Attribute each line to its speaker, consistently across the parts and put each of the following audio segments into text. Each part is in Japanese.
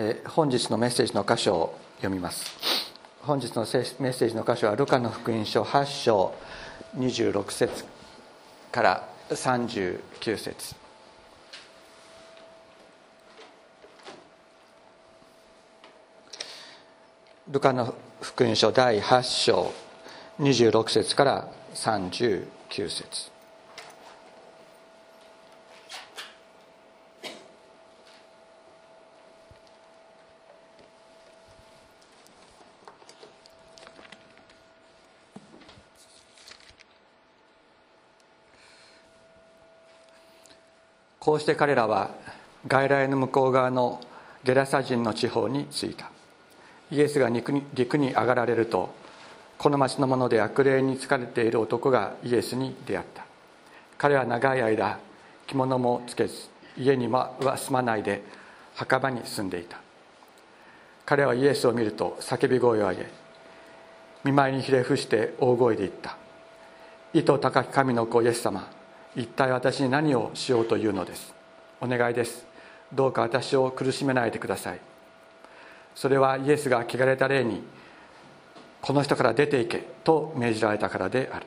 Speaker 1: えー本日のメッセージの箇所を読みます。本日のメッセージの箇所はルカの福音書8章26節から39節。ルカの福音書第8章26節から39節。こうして彼らは外来の向こう側のゲラサ人の地方に着いた。イエスが陸に陸に上がられるとこの町の者で悪霊に疲れている男がイエスに出会った。彼は長い間着物もつけず家には住まないで墓場に住んでいた。彼はイエスを見ると叫び声を上げ見舞いにひれ伏して大声で言った「意図高き神の子イエス様一体私に何をしようというのです。お願いです。どうか私を苦しめないでください。それはイエスが汚れた霊にこの人から出ていけと命じられたからである。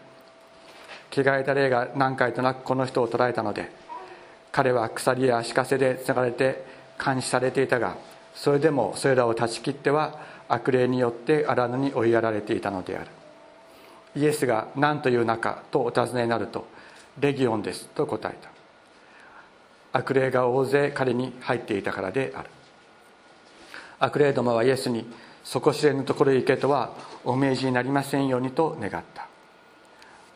Speaker 1: 汚れた霊が何回となくこの人を捕らえたので彼は鎖や足かせでつながれて監視されていたがそれでもそれらを断ち切っては悪霊によって荒野に追いやられていたのである。イエスが何という中とお尋ねになるとレギオンですと答えた。悪霊が大勢彼に入っていたからである。悪霊どもはイエスに底知れぬところへ行けとはお命じになりませんようにと願った。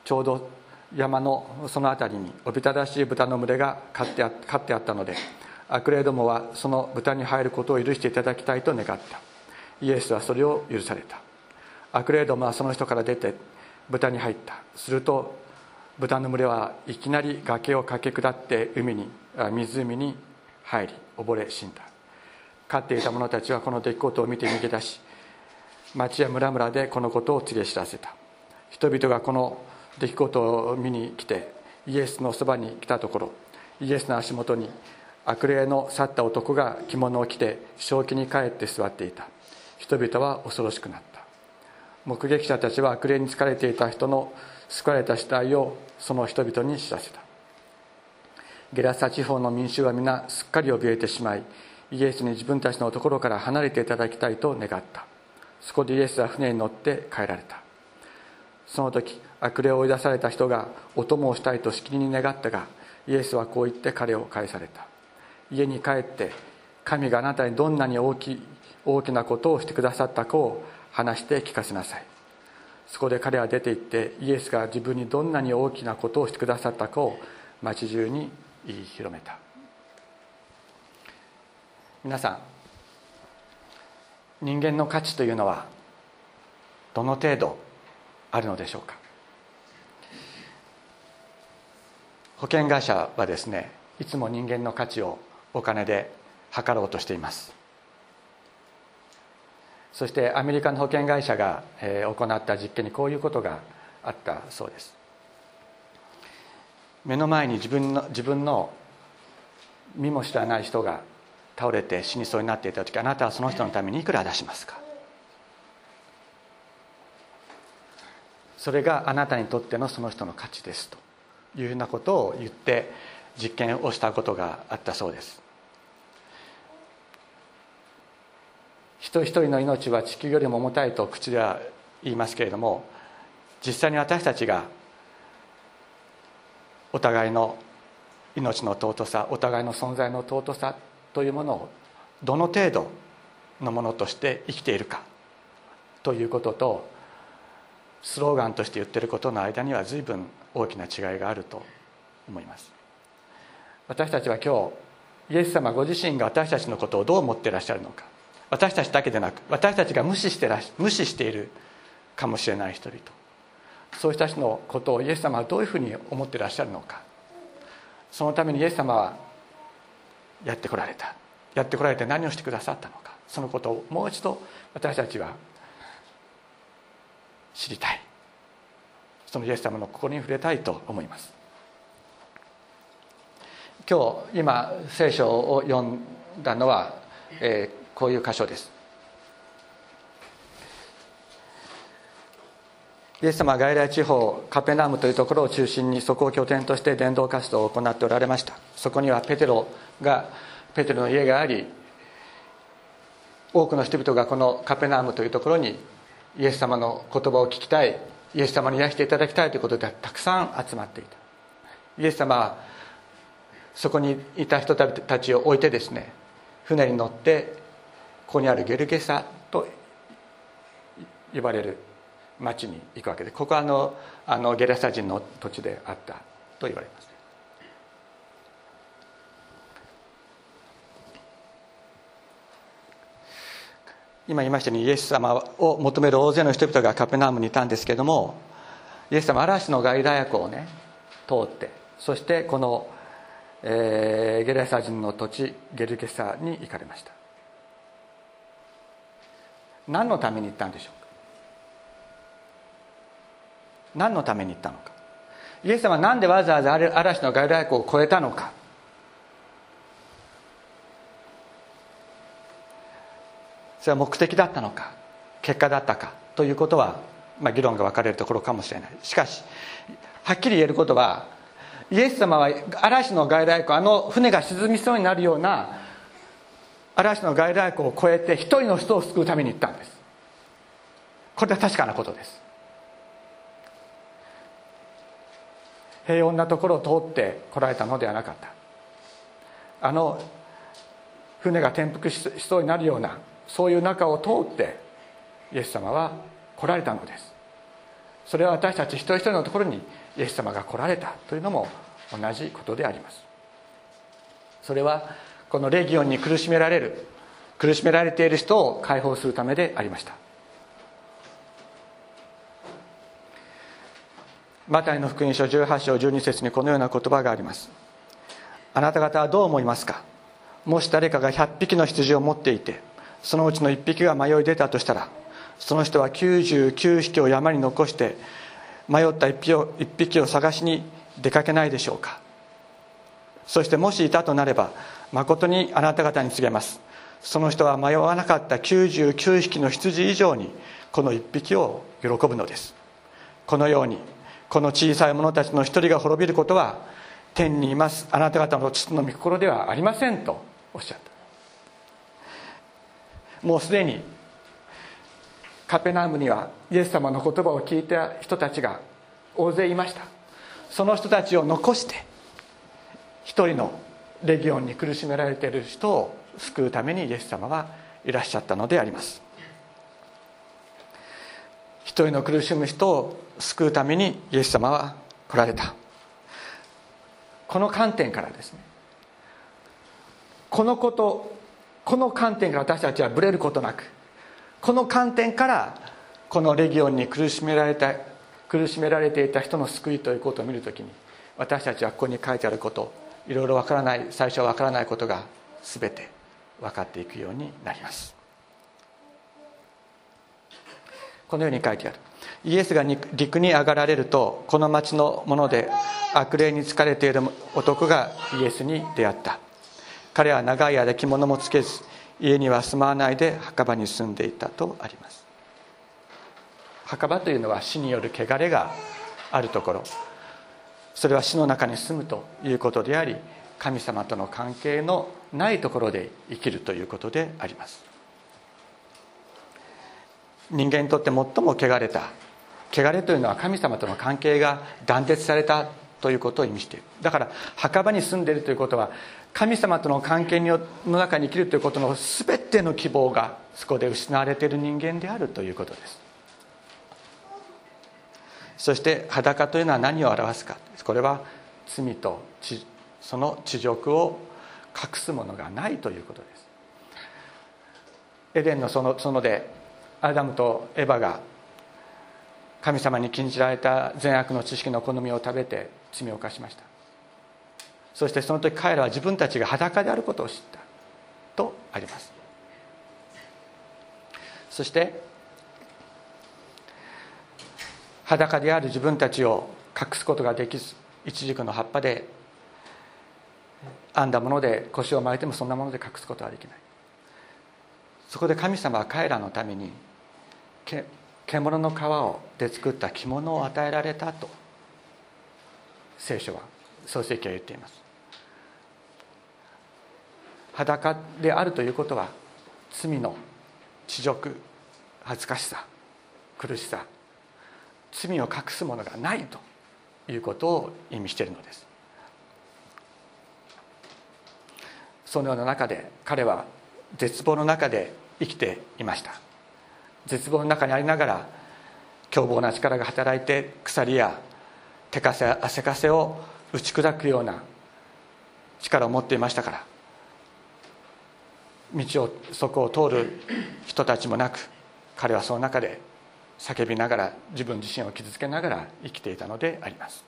Speaker 1: ちょうど山のその辺りにおびただしい豚の群れが飼ってあ飼ってあったので悪霊どもはその豚に入ることを許していただきたいと願った。イエスはそれを許された。悪霊どもはその人から出て豚に入った。すると豚の群れはいきなり崖を駆け下って海に湖に入り溺れ死んだ。飼っていた者たちはこの出来事を見て逃げ出し町や村々でこのことを告げ知らせた。人々がこの出来事を見に来てイエスのそばに来たところイエスの足元に悪霊の去った男が着物を着て正気に帰って座っていた。人々は恐ろしくなった。目撃者たちは悪霊に疲れていた人の救われた死体をその人々に知らせた。ゲラサ地方の民衆は皆すっかり怯えてしまいイエスに自分たちのところから離れていただきたいと願った。そこでイエスは船に乗って帰られた。その時悪霊を追い出された人がお供をしたいとしきりに願ったがイエスはこう言って彼を返された。家に帰って神があなたにどんなに大き大きなことをしてくださったかを話して聞かせなさい。そこで彼は出て行ってイエスが自分にどんなに大きなことをしてくださったかを町中に言い広めた。皆さん人間の価値というのはどの程度あるのでしょうか？保険会社はですねいつも人間の価値をお金で測ろうとしています。そしてアメリカの保険会社が行った実験にこういうことがあったそうです。目の前に自分の自分の身も知らない人が倒れて死にそうになっていた時あなたはその人のためにいくら出しますか？それがあなたにとってのその人の価値ですというようなことを言って実験をしたことがあったそうです。人一人の命は地球よりも重たいと口では言いますけれども実際に私たちがお互いの命の尊さお互いの存在の尊さというものをどの程度のものとして生きているかということとスローガンとして言ってることの間には随分大きな違いがあると思います。私たちは今日イエス様ご自身が私たちのことをどう思っていらっしゃるのか。私たちだけでなく私たちが無視してらし無視しているかもしれない人々。そういう人たちのことをイエス様はどういうふうに思ってらっしゃるのか。そのためにイエス様はやってこられた。やってこられて何をしてくださったのか。そのことをもう一度私たちは知りたい。そのイエス様の心に触れたいと思います。今日今聖書を読んだのは、えー、こういう箇所です。イエス様は外来地方カペナームというところを中心にそこを拠点として伝道活動を行っておられました。そこにはペテロがペテロの家があり多くの人々がこのカペナームというところにイエス様の言葉を聞きたいイエス様に癒していただきたいということでたくさん集まっていた。イエス様はそこにいた人たちを置いてですね船に乗ってここにあるゲルゲサと呼ばれる町に行くわけでここはあのあのゲラサ人の土地であったと言われます。今言いましたようにイエス様を求める大勢の人々がカペナームにいたんですけどもイエス様嵐の外来役をね通ってそしてこの、えー、ゲラサ人の土地ゲルゲサに行かれました。何のために行ったんでしょうか？何のために行ったのか？イエス様は何でわざわざ嵐の外来役を越えたのか？それは目的だったのか？結果だったか？ということは、まあ、議論が分かれるところかもしれない。しかしはっきり言えることはイエス様は嵐の外来湖あの船が沈みそうになるような嵐の外来湖を越えて一人の人を救うために行ったんです。これは確かなことです。平穏なところを通って来られたのではなかった。あの船が転覆しそうになるようなそういう中を通ってイエス様は来られたのです。それは私たち一人一人のところにイエス様が来られたというのも同じことであります。それはこのレギオンに苦しめられる苦しめられている人を解放するためでありました。マタイの福音書18章12節にこのような言葉があります。あなた方はどう思いますか？もし誰かが100匹の羊を持っていてそのうちの1匹が迷い出たとしたらその人は99匹を山に残して迷った1匹を ,1 匹を探しに出かけないでしょうか？そしてもしいたとなれば誠にあなた方に告げます。その人は迷わなかった99匹の羊以上にこの1匹を喜ぶのです。このようにこの小さい者たちの一人が滅びることは天にいますあなた方の父の御心ではありませんとおっしゃった。もうすでにカペナームにはイエス様の言葉を聞いた人たちが大勢いました。その人たちを残して一人のレギオンに苦しめられている人を救うためにイエス様はいらっしゃったのであります。一人の苦しむ人を救うためにイエス様は来られた。この観点からですね。このことこの観点から私たちはぶれることなくこの観点からこのレギオンに苦しめられた苦しめられていた人の救いということを見るときに私たちはここに書いてあることいろいろわからない最初はわからないことが全て分かっていくようになります。このように書いてある。イエスが陸に上がられるとこの町のもので悪霊に疲れている男がイエスに出会った。彼は長い間着物もつけず家には住まわないで墓場に住んでいたとあります。墓場というのは死による汚れがあるところ。それは死の中に住むということであり神様との関係のないところで生きるということであります。人間にとって最も汚れた汚れというのは神様との関係が断絶されたということを意味している。だから墓場に住んでいるということは神様との関係の中に生きるということの全ての希望がそこで失われている人間であるということです。そして裸というのは何を表すか。これは罪とその地獄を隠すものがないということです。エデンの園のでアダムとエバが神様に禁じられた善悪の知識の好みを食べて罪を犯しました。そしてその時彼らは自分たちが裸であることを知った。とあります。そして裸である自分たちを隠すことができず一軸の葉っぱで編んだもので腰を巻いてもそんなもので隠すことはできない。そこで神様は彼らのために獣の皮をで作った着物を与えられたと聖書は創世記は言っています。裸であるということは罪の恥辱恥ずかしさ苦しさ罪を隠すものがないということを意味しているのです。そのような中で彼は絶望の中で生きていました。絶望の中にありながら凶暴な力が働いて鎖や手かせ汗かせを打ち砕くような力を持っていましたから道をそこを通る人たちもなく彼はその中で叫びながら自分自身を傷つけながら生きていたのであります。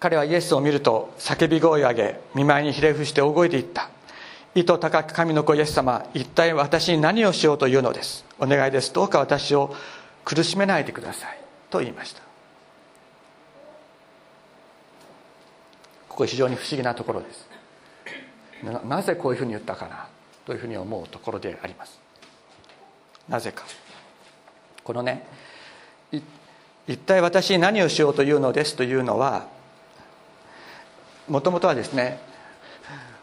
Speaker 1: 彼はイエスを見ると叫び声を上げ見舞いにひれ伏して大声で言った。意図高く神の子イエス様一体私に何をしようというのです。お願いです。どうか私を苦しめないでください。と言いました。ここ非常に不思議なところです。なぜこういうふうに言ったかな。というふうに思うところであります。なぜか。このね一体私に何をしようというのですというのはもともとはですね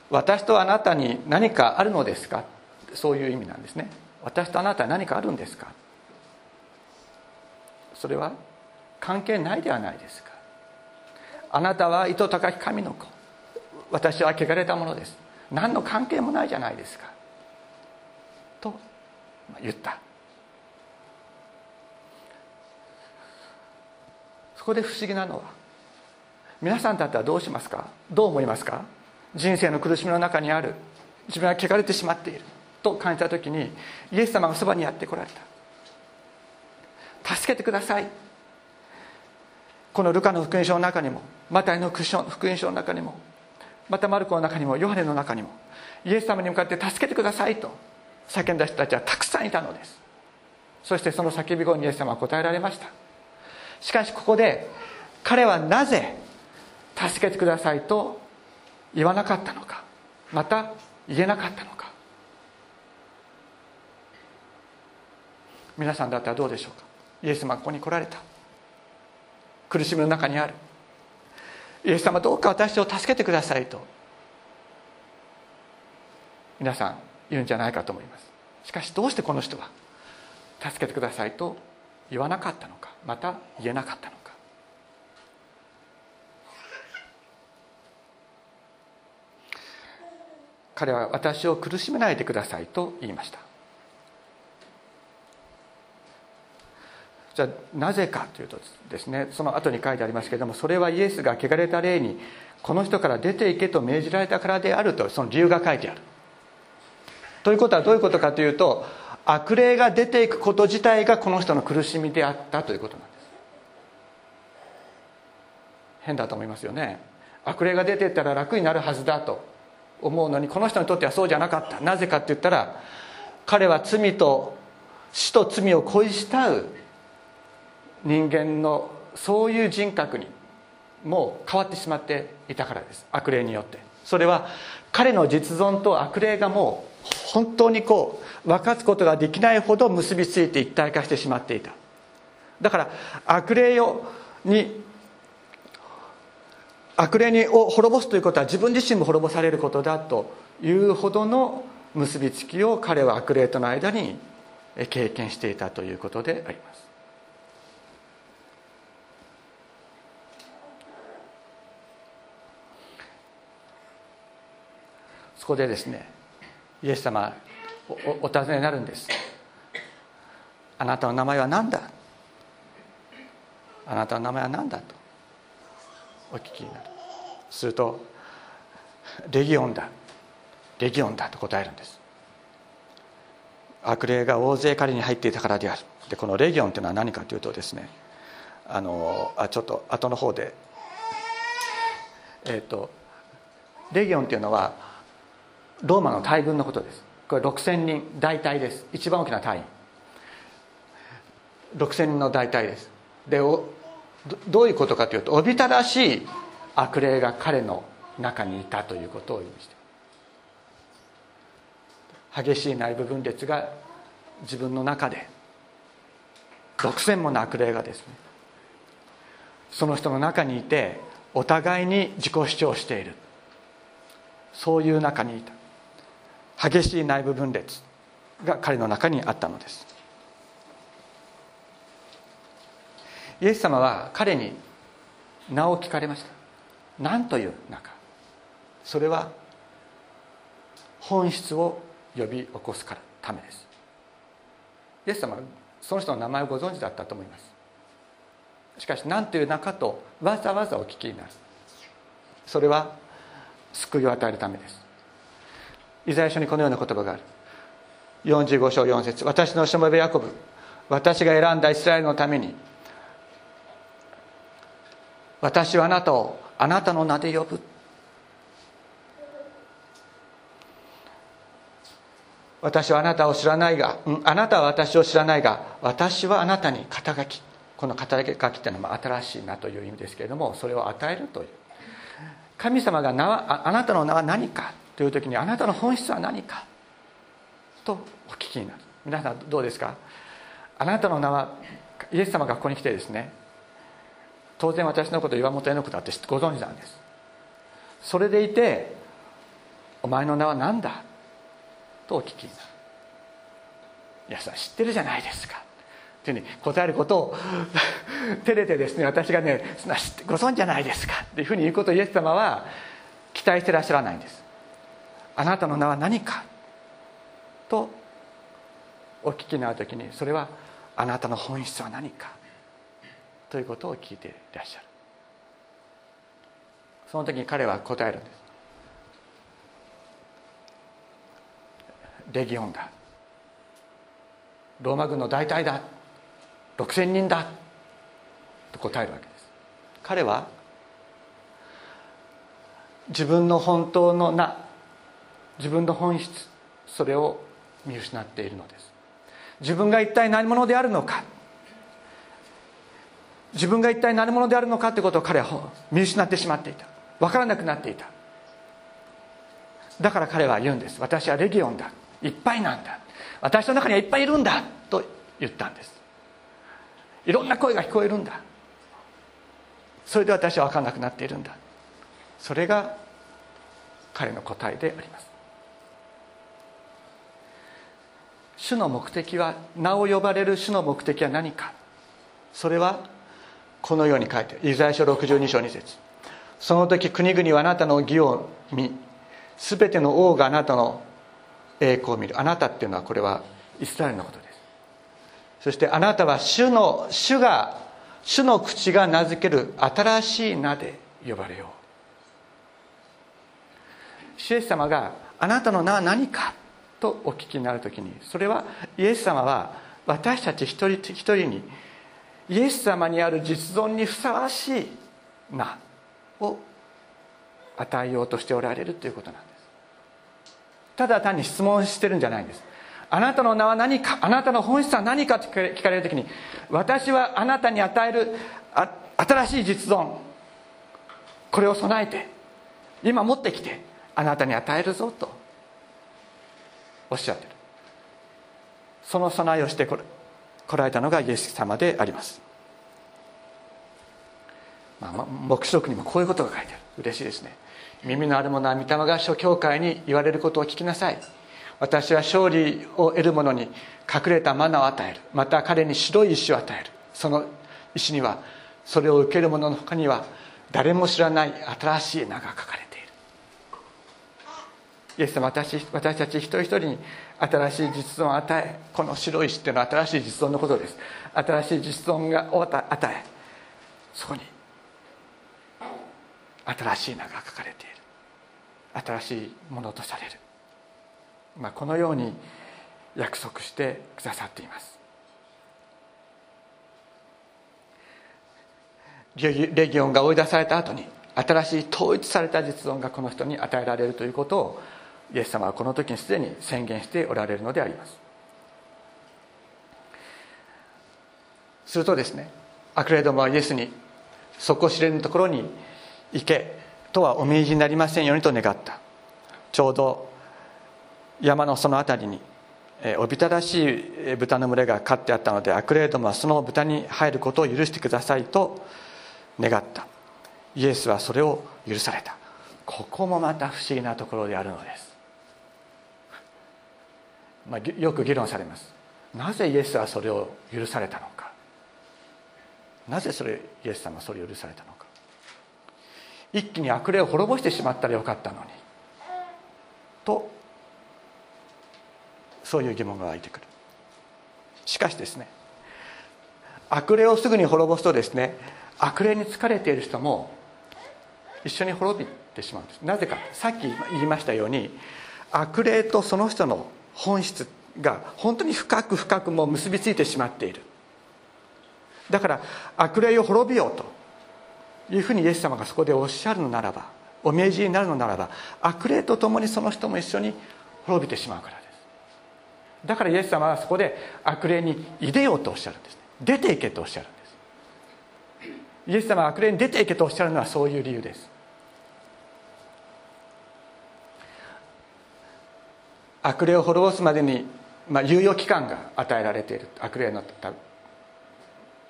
Speaker 1: 私とあなたに何かあるのですか？そういう意味なんですね。私とあなたに何かあるんですか？それは関係ないではないですか。あなたは糸高き神の子。私は汚れたものです。何の関係もないじゃないですか。言った。そこで不思議なのは皆さんだったらどうしますか？どう思いますか？人生の苦しみの中にある自分は汚れてしまっていると感じた時にイエス様がそばにやってこられた。助けてください。このルカの福音書の中にもマタイの福音書の中にもまたマルコの中にもヨハネの中にもイエス様に向かって助けてくださいと叫んだ人たちはたくさんいたのです。そしてその叫び声にイエス様は答えられました。しかしここで彼はなぜ助けてくださいと言わなかったのかまた言えなかったのか。皆さんだったらどうでしょうか。イエス様がここに来られた。苦しみの中にある。イエス様どうか私を助けてくださいと。皆さん言うんじゃないかと思います。しかしどうしてこの人は助けてくださいと言わなかったのかまた言えなかったのか。彼は私を苦しめないでくださいと言いました。じゃあなぜかというとですねその後に書いてありますけれどもそれはイエスが汚れた霊にこの人から出ていけと命じられたからであるとその理由が書いてある。ということはどういうことかというと悪霊が出ていくこと自体がこの人の苦しみであったということなんです。変だと思いますよね。悪霊が出ていったら楽になるはずだと思うのにこの人にとってはそうじゃなかった。なぜかって言ったら彼は罪と死と罪を恋したう人間のそういう人格にもう変わってしまっていたからです。悪霊によって。それは彼の実存と悪霊がもう本当にこう分かつことができないほど結びついて一体化してしまっていた。だから悪霊をに悪霊を滅ぼすということは自分自身も滅ぼされることだというほどの結びつきを彼は悪霊との間に経験していたということであります。そこでですねイエス様おお尋ねになるんです。あなたの名前は何だ？あなたの名前は何だと？お聞きになる。するとレギオンだ。レギオンだと答えるんです。悪霊が大勢彼に入っていたからである。でこのレギオンというのは何かというとですねあのあちょっと後の方でえっ、ー、とレギオンというのはローマの大軍のことです。これ6000人大隊です。一番大きな隊。員6000人の大隊です。でどういうことかというとおびただしい悪霊が彼の中にいたということを意味して激しい内部分裂が自分の中で独占もの悪霊がですねその人の中にいてお互いに自己主張している。そういう中にいた。激しい内部分裂が彼の中にあったのです。イエス様は彼に名を聞かれました。何という中それは本質を呼び起こすからためです。イエス様はその人の名前をご存知だったと思います。しかし何という中とわざわざお聞きになる。それは救いを与えるためです。イザヤ書にこのような言葉がある。45章4節。私のしもべヤコブ私が選んだイスラエルのために私はあなたをあなたの名で呼ぶ。私はあなたを知らないが、うん、あなたは私を知らないが私はあなたに肩書き。この肩書きっていうのは新しい名という意味ですけれどもそれを与えるという。神様が名はあなたの名は何か。という時にあなたの本質は何か？とお聞きになる。皆さんどうですか？あなたの名はイエス様がここに来てですね当然私のこと岩本絵の子だってご存知なんです。それでいて「お前の名は何だ?」とお聞きになる。いやさ知ってるじゃないですか。というふうに答えることを 照れてですね私がねご存知じゃないですか。っていうふうに言うことをイエス様は期待してらっしゃらないんです。あなたの名は何かとお聞きになる時にそれはあなたの本質は何かということを聞いていらっしゃる。その時に彼は答えるんです。レギオンだローマ軍の大隊だ6,000人だと答えるわけです。彼は自分の本当の名自分の本質それを見失っているのです。自分が一体何者であるのか。自分が一体何者であるのかということを彼は見失ってしまっていた。分からなくなっていた。だから彼は言うんです。私はレギオンだ。いっぱいなんだ。私の中にはいっぱいいるんだ。と言ったんです。いろんな声が聞こえるんだ。それで私は分からなくなっているんだ。それが彼の答えであります。主の目的は名を呼ばれる主の目的は何か。それはこのように書いてイザヤ書62章2節。その時国々はあなたの義を見全ての王があなたの栄光を見る。あなたっていうのはこれはイスラエルのことです。そしてあなたは主の主が主の口が名付ける新しい名で呼ばれよう。主イエス様があなたの名は何か。とお聞きになる時にそれはイエス様は私たち一人一人にイエス様にある実存にふさわしい名を与えようとしておられるということなんです。ただ単に質問してるんじゃないんです。あなたの名は何かあなたの本質は何かと聞かれる時に私はあなたに与える新しい実存これを備えて今持ってきてあなたに与えるぞと。おっしゃってる。その備えをしてこられたのがイエス様であります、まあ、黙示録にもこういうことが書いてある。嬉しいですね。耳のある者は御霊が諸教会に言われることを聞きなさい。私は勝利を得る者に隠れたマナを与える。また彼に白い石を与える。その石にはそれを受ける者の他には誰も知らない新しい名が書かれる。イエス様私私たち一人一人に新しい実存を与えこの白い石っていうのは新しい実存のことです。新しい実存がを与えそこに新しい名が書かれている。新しいものとされる。まあ、このように約束してくださっています。レギオンが追い出された後に新しい統一された実存がこの人に与えられるということをイエス様はこの時にすでに宣言しておられるのであります。するとですね悪霊どもはイエスに底知れぬところに行けとはお命じになりませんようにと願った。ちょうど山のその辺りにおびただしい豚の群れが飼ってあったので悪霊どもはその豚に入ることを許してくださいと願った。イエスはそれを許された。ここもまた不思議なところであるのです、まあ、よく議論されます。なぜイエスはそれを許されたのか。なぜそれイエス様はそれを許されたのか。一気に悪霊を滅ぼしてしまったらよかったのに。とそういう疑問が湧いてくる。しかしですね悪霊をすぐに滅ぼすとですね悪霊に疲れている人も一緒に滅びてしまうんです。なぜか。さっき言いましたように悪霊とその人の本質が本当に深く深くも結びついてしまっている。だから悪霊を滅びようというふうにイエス様がそこでおっしゃるのならばお命じになるのならば悪霊と共にその人も一緒に滅びてしまうからです。だからイエス様はそこで悪霊に「いでよ」とおっしゃるんです出ていけとおっしゃるんです。イエス様は悪霊に出ていけとおっしゃるのはそういう理由です。悪霊を滅ぼすまでに、まあ、猶予期間が与えられている。悪霊の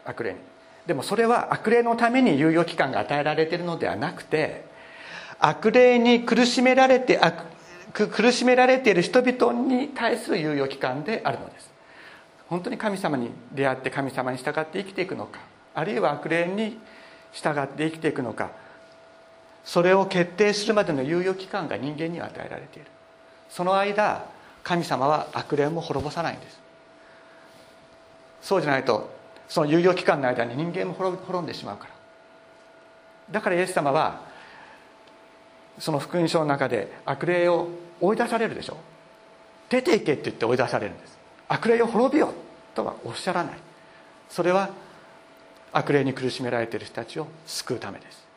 Speaker 1: 悪霊に。でもそれは悪霊のために猶予期間が与えられているのではなくて悪霊に苦しめられて苦しめられている人々に対する猶予期間であるのです。本当に神様に出会って神様に従って生きていくのかあるいは悪霊に従って生きていくのかそれを決定するまでの猶予期間が人間には与えられている。その間神様は悪霊も滅ぼさないんです。そうじゃないとその猶予期間の間に人間も滅んでしまうから。だからイエス様はその福音書の中で悪霊を追い出されるでしょ。出ていけって言って追い出されるんです。悪霊を滅びよとはおっしゃらない。それは悪霊に苦しめられている人たちを救うためです。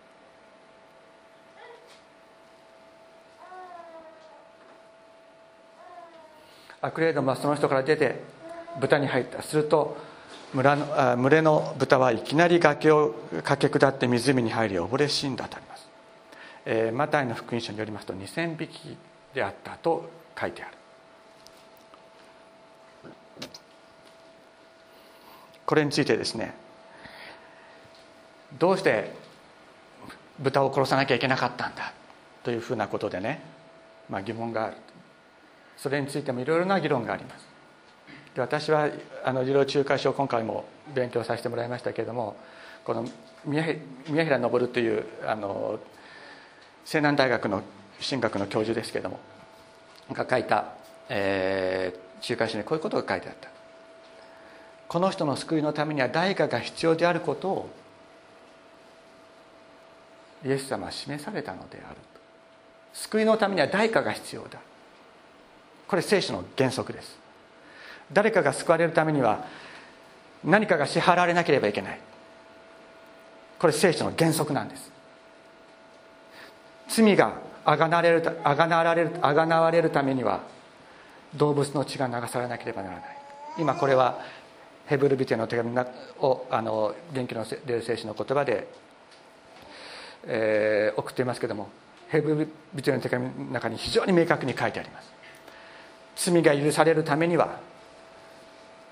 Speaker 1: 悪霊どもはその人から出て豚に入った。すると村の群れの豚はいきなり崖を駆け下って湖に入り溺れ死んだとあります、えー、マタイの福音書によりますと2000匹であったと書いてある。これについてですねどうして豚を殺さなきゃいけなかったんだというふうなことでね、まあ、疑問があるそれについてもいろいろな議論があります。で私はあの二郎中華書を今回も勉強させてもらいましたけれどもこの宮平昇というあの西南大学の神学の教授ですけれどもが書いた、えー、中華書にこういうことが書いてあった。この人の救いのためには代価が必要であることをイエス様は示されたのである救いのためには代価が必要だ。これ聖書の原則です。誰かが救われるためには何かが支払われなければいけない。これ聖書の原則なんです。罪があがなわれるあがなわれるあがなわれるためには動物の血が流されなければならない。今これはヘブルビテの手紙をあの元気の出る聖書の言葉で、えー、送っていますけどもヘブルビテの手紙の中に非常に明確に書いてあります。罪が許されるためには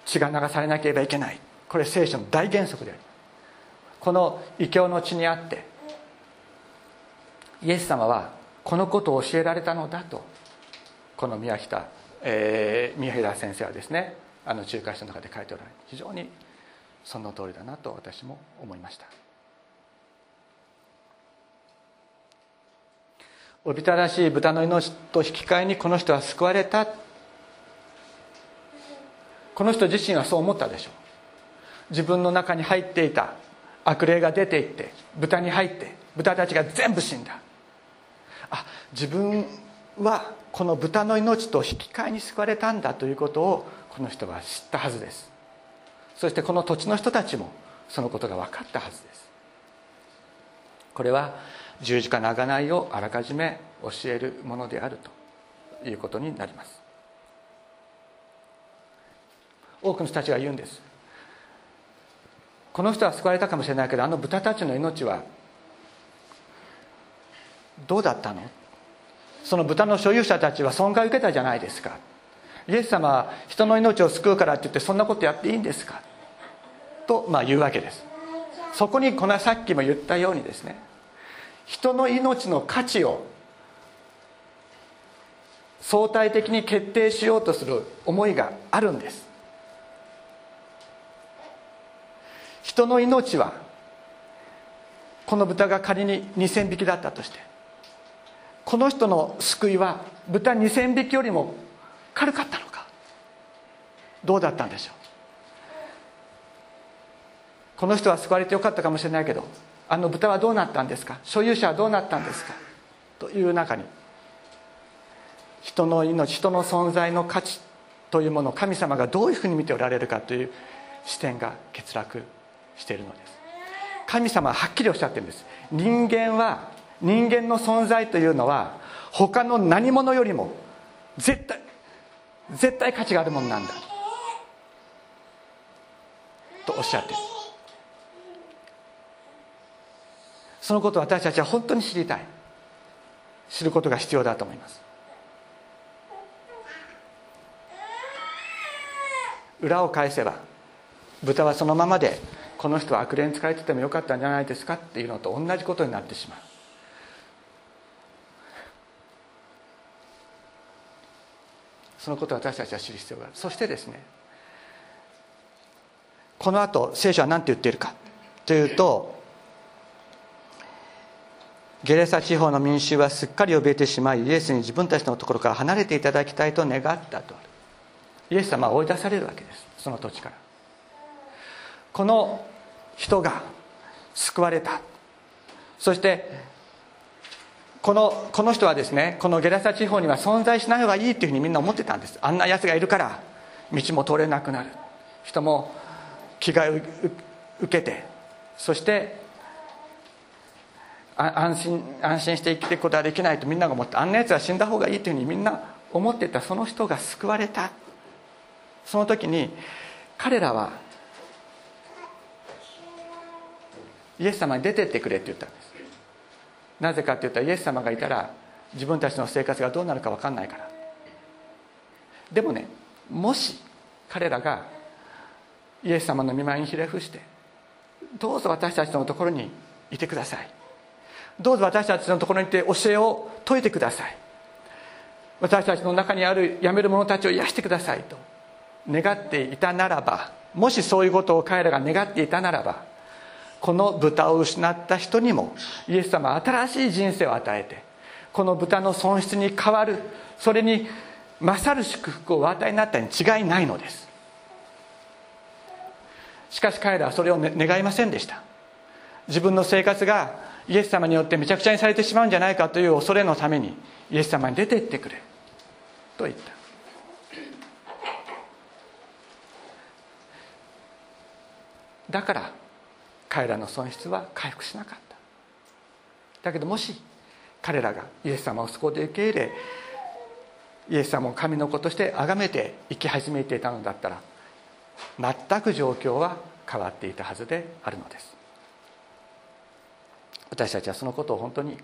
Speaker 1: 血が流されなければいけない。これ聖書の大原則でありこの異教の地にあってイエス様はこのことを教えられたのだとこの宮下、えー、宮平先生はですねあの中華史の中で書いておられる非常にその通りだなと私も思いました。おびただしい豚の命と引き換えにこの人は救われた。この人自身はそう思ったでしょう。自分の中に入っていた悪霊が出ていって豚に入って豚たちが全部死んだ。あ自分はこの豚の命と引き換えに救われたんだということをこの人は知ったはずです。そしてこの土地の人たちもそのことが分かったはずです。これは十字架の贖いをあらかじめ教えるものであるということになります。多くの人たちが言うんです。この人は救われたかもしれないけどあの豚たちの命はどうだったの？その豚の所有者たちは損害を受けたじゃないですか。イエス様は人の命を救うからって言ってそんなことやっていいんですか？とまあ言うわけです。そこにこのさっきも言ったようにですね人の命の価値を相対的に決定しようとする思いがあるんです。人の命はこの豚が仮に2,000匹だったとしてこの人の救いは豚2,000匹よりも軽かったのかどうだったんでしょう。この人は救われてよかったかもしれないけどあの豚はどうなったんですか所有者はどうなったんですかという中に人の命人の存在の価値というものを神様がどういうふうに見ておられるかという視点が欠落しているのです。神様ははっきりおっしゃってるんです。人間は人間の存在というのは他の何者よりも絶対絶対価値があるものなんだ。とおっしゃってる。そのことを私たちは本当に知りたい。知ることが必要だと思います。裏を返せば豚はそのままでこの人は悪霊に使えててもよかったんじゃないですかっていうのと同じことになってしまう。そのことを私たちは知る必要がある。そしてですねこの後聖書は何て言っているかというとゲレサ地方の民衆はすっかり怯えてしまいイエスに自分たちのところから離れていただきたいと願ったと。イエス様は追い出されるわけです。その土地から。この人が救われた。そしてこのこの人はですねこのゲラサ地方には存在しない方がいいっていうふうにみんな思ってたんです。あんなやつがいるから道も通れなくなる。人も気が受けてそして安心安心して生きていくことはできないとみんなが思ってあんなやつは死んだ方がいいというふうにみんな思ってた。その人が救われた。その時に彼らはイエス様に出てってくれって言ったんです。なぜかって言ったらイエス様がいたら自分たちの生活がどうなるか分かんないから。でもねもし彼らがイエス様の見舞いにひれ伏してどうぞ私たちのところにいてください。どうぞ私たちのところにいて教えを説いてください。私たちの中にあるやめる者たちを癒してくださいと願っていたならばもしそういうことを彼らが願っていたならばこの豚を失った人にもイエス様は新しい人生を与えてこの豚の損失に代わるそれに勝る祝福をお与えになったに違いないのです。しかし彼らはそれを、ね、願いませんでした。自分の生活がイエス様によってめちゃくちゃにされてしまうんじゃないかという恐れのためにイエス様に出て行ってくれと言った。だから彼らの損失は回復しなかった。だけどもし彼らがイエス様をそこで受け入れイエス様を神の子として崇めて生き始めていたのだったら全く状況は変わっていたはずであるのです。私たちはそのことを本当に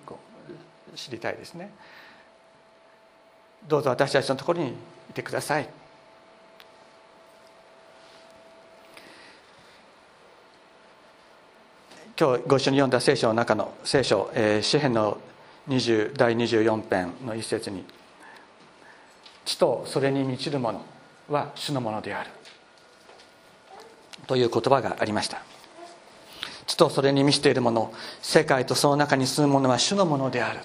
Speaker 1: 知りたいですね。どうぞ私たちのところにいてください。今日ご一緒に読んだ聖書の中の聖書、えー、詩篇の20第24編の一節に「地とそれに満ちるものは主のものである」という言葉がありました地とそれに満ちているもの世界とその中に住むものは主のものである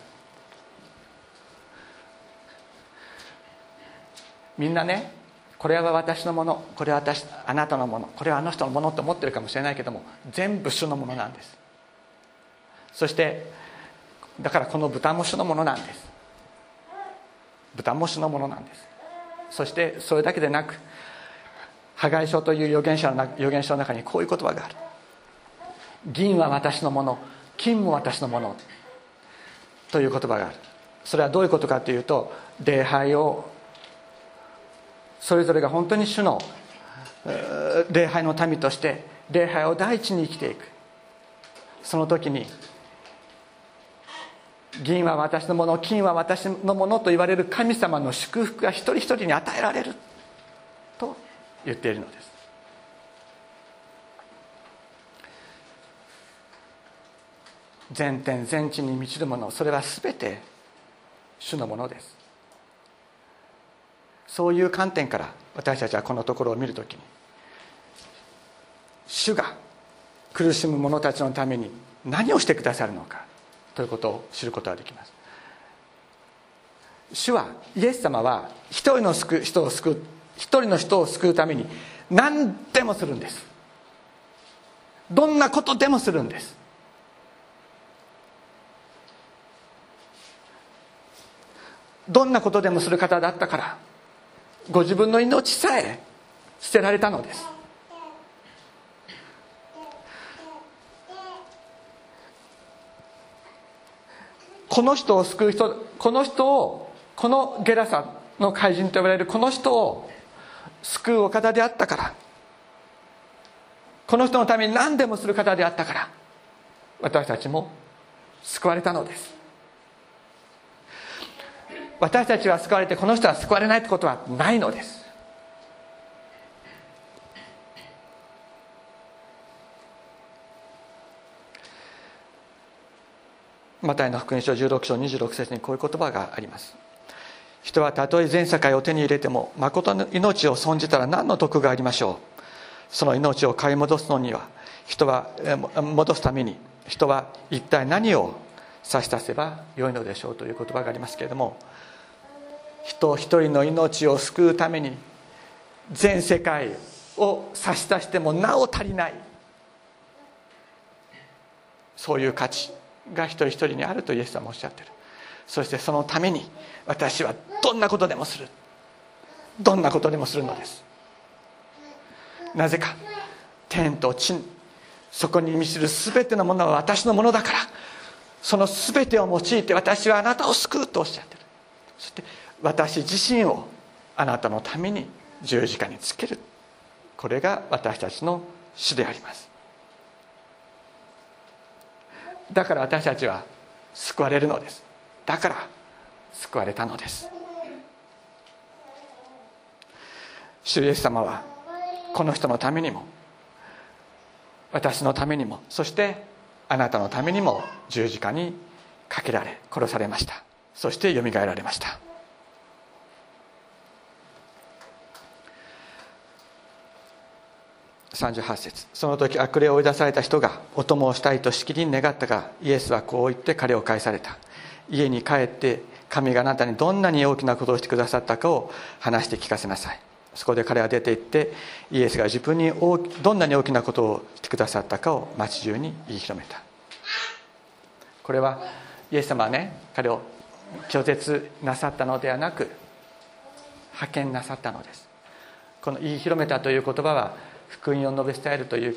Speaker 1: みんなねこれは私のものこれは私あなたのものこれはあの人のものと思ってるかもしれないけども全部主のものなんです。そしてだからこの豚も主のものなんです。豚も主のものなんです。そしてそれだけでなく破壊書という預言者の預言書の中にこういう言葉がある。銀は私のもの金も私のものという言葉がある。それはどういうことかというと礼拝をそれぞれが本当に主の礼拝の民として礼拝を第一に生きていく。その時に銀は私のもの金は私のものと言われる神様の祝福が一人一人に与えられる。と言っているのです。全天全地に満ちるものそれは全て主のものです。そういう観点から私たちはこのところを見るときに主が苦しむ者たちのために何をしてくださるのかということを知ることができます。主はイエス様は一人の人を救う一人の人を救うために何でもするんです。どんなことでもするんです。どんなことでもする方だったからご自分の命さえ捨てられたのです。この人を救う人この人をこのゲラサの怪人と呼ばれるこの人を救うお方であったから。この人のために何でもする方であったから。私たちも救われたのです。私たちは救われてこの人は救われないってことはないのです。マタイの福音書16章26節にこういう言葉があります。人はたとえ全世界を手に入れても誠の命を損じたら何の得がありましょう。その命を買い戻すのには人は戻すために人は一体何を差し出せばよいのでしょうという言葉がありますけれども人一人の命を救うために全世界を差し出してもなお足りない。そういう価値が一人一人にあるとイエス様おっしゃってる。そしてそのために私はどんなことでもする。どんなことでもするのです。なぜか天と地そこに満ちる全てのものは私のものだからその全てを用いて私はあなたを救うとおっしゃってる。そして私自身をあなたのために十字架につける。これが私たちの主であります。だから私たちは救われるのです。だから救われたのです。主イエス様はこの人のためにも私のためにもそしてあなたのためにも十字架にかけられ殺されました。そしてよみがえられました。38節。その時悪霊を追い出された人がお供をしたいとしきりに願ったがイエスはこう言って彼を返された。家に帰って神があなたにどんなに大きなことをしてくださったかを話して聞かせなさい。そこで彼は出て行ってイエスが自分にどんなに大きなことをしてくださったかを町中に言い広めた。これはイエス様はね彼を拒絶なさったのではなく派遣なさったのです。この言い広めたという言葉は福音を述べ伝えるという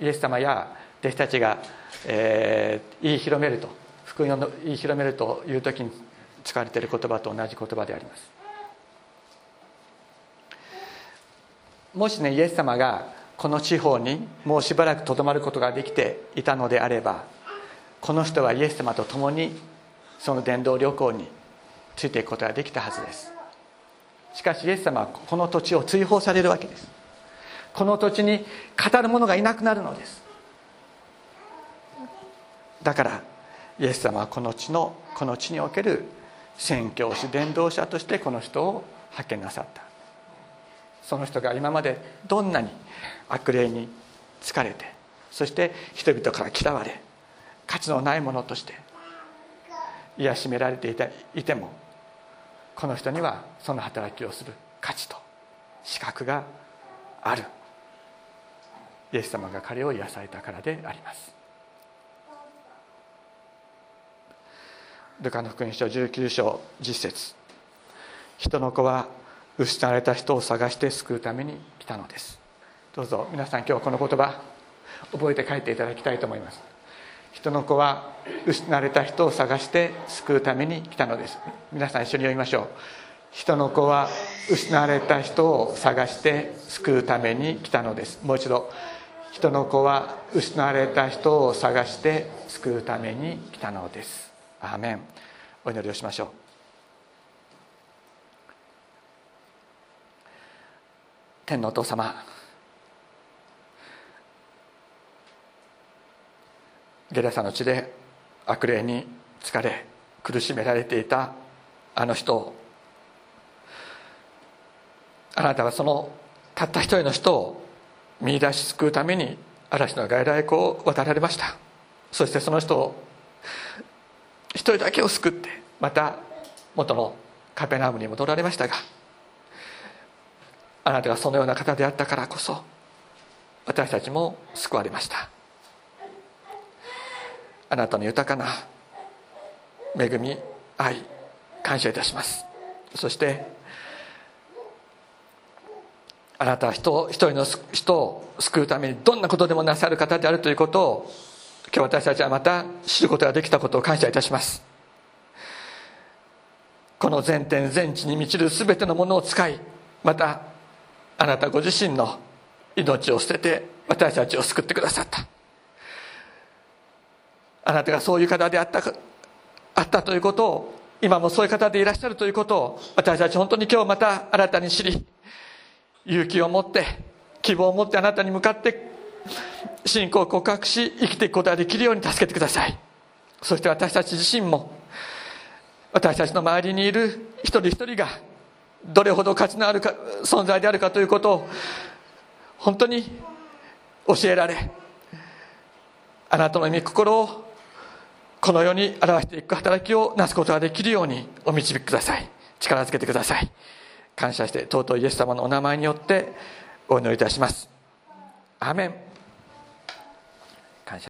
Speaker 1: イエス様や弟子たちが、えー、言い広めると福音を言い広めるという時に使われている言葉と同じ言葉であります。もしねイエス様がこの地方にもうしばらくとどまることができていたのであればこの人はイエス様と共にその伝道旅行についていくことができたはずです。しかしイエス様はこの土地を追放されるわけです。この土地に語る者がいなくなるのです。だからイエス様はこの地のこの地における宣教師伝道者としてこの人を派遣なさった。その人が今までどんなに悪霊に疲れてそして人々から嫌われ価値のないものとして癒しめられていたいてもこの人にはその働きをする価値と資格がある。イエス様が彼を癒されたからであります。ルカの福音書19章10節。人の子は失われた人を探して救うために来たのです。どうぞ皆さん今日はこの言葉覚えて帰っていただきたいと思います。人の子は失われた人を探して救うために来たのです。皆さん一緒に読みましょう。人の子は失われた人を探して救うために来たのです。もう一度。人の子は失われた人を探して救うために来たのです。アーメン。お祈りをしましょう。天のお父様。ゲラサの地で悪霊に疲れ苦しめられていたあの人を。あなたはそのたった一人の人を見出し救うために嵐の外来湖を渡られました。そしてその人を一人だけを救ってまた元のカペナームに戻られましたがあなたがそのような方であったからこそ私たちも救われました。あなたの豊かな恵み愛感謝いたします。そしてあなたは人一人の人を救うためにどんなことでもなさる方であるということを今日私たちはまた知ることができたことを感謝いたします。この全天全地に満ちる全てのものを使いまたあなたご自身の命を捨てて私たちを救ってくださった。あなたがそういう方であったあったということを今もそういう方でいらっしゃるということを私たち本当に今日また新たに知り勇気を持って希望を持ってあなたに向かって信仰を告白し生きていくことができるように助けてください。そして私たち自身も私たちの周りにいる一人一人がどれほど価値のあるか存在であるかということを本当に教えられあなたの御心をこの世に表していく働きをなすことができるようにお導きください。力づけてください。感謝して尊いイエス様のお名前によってお祈りいたします。アメン。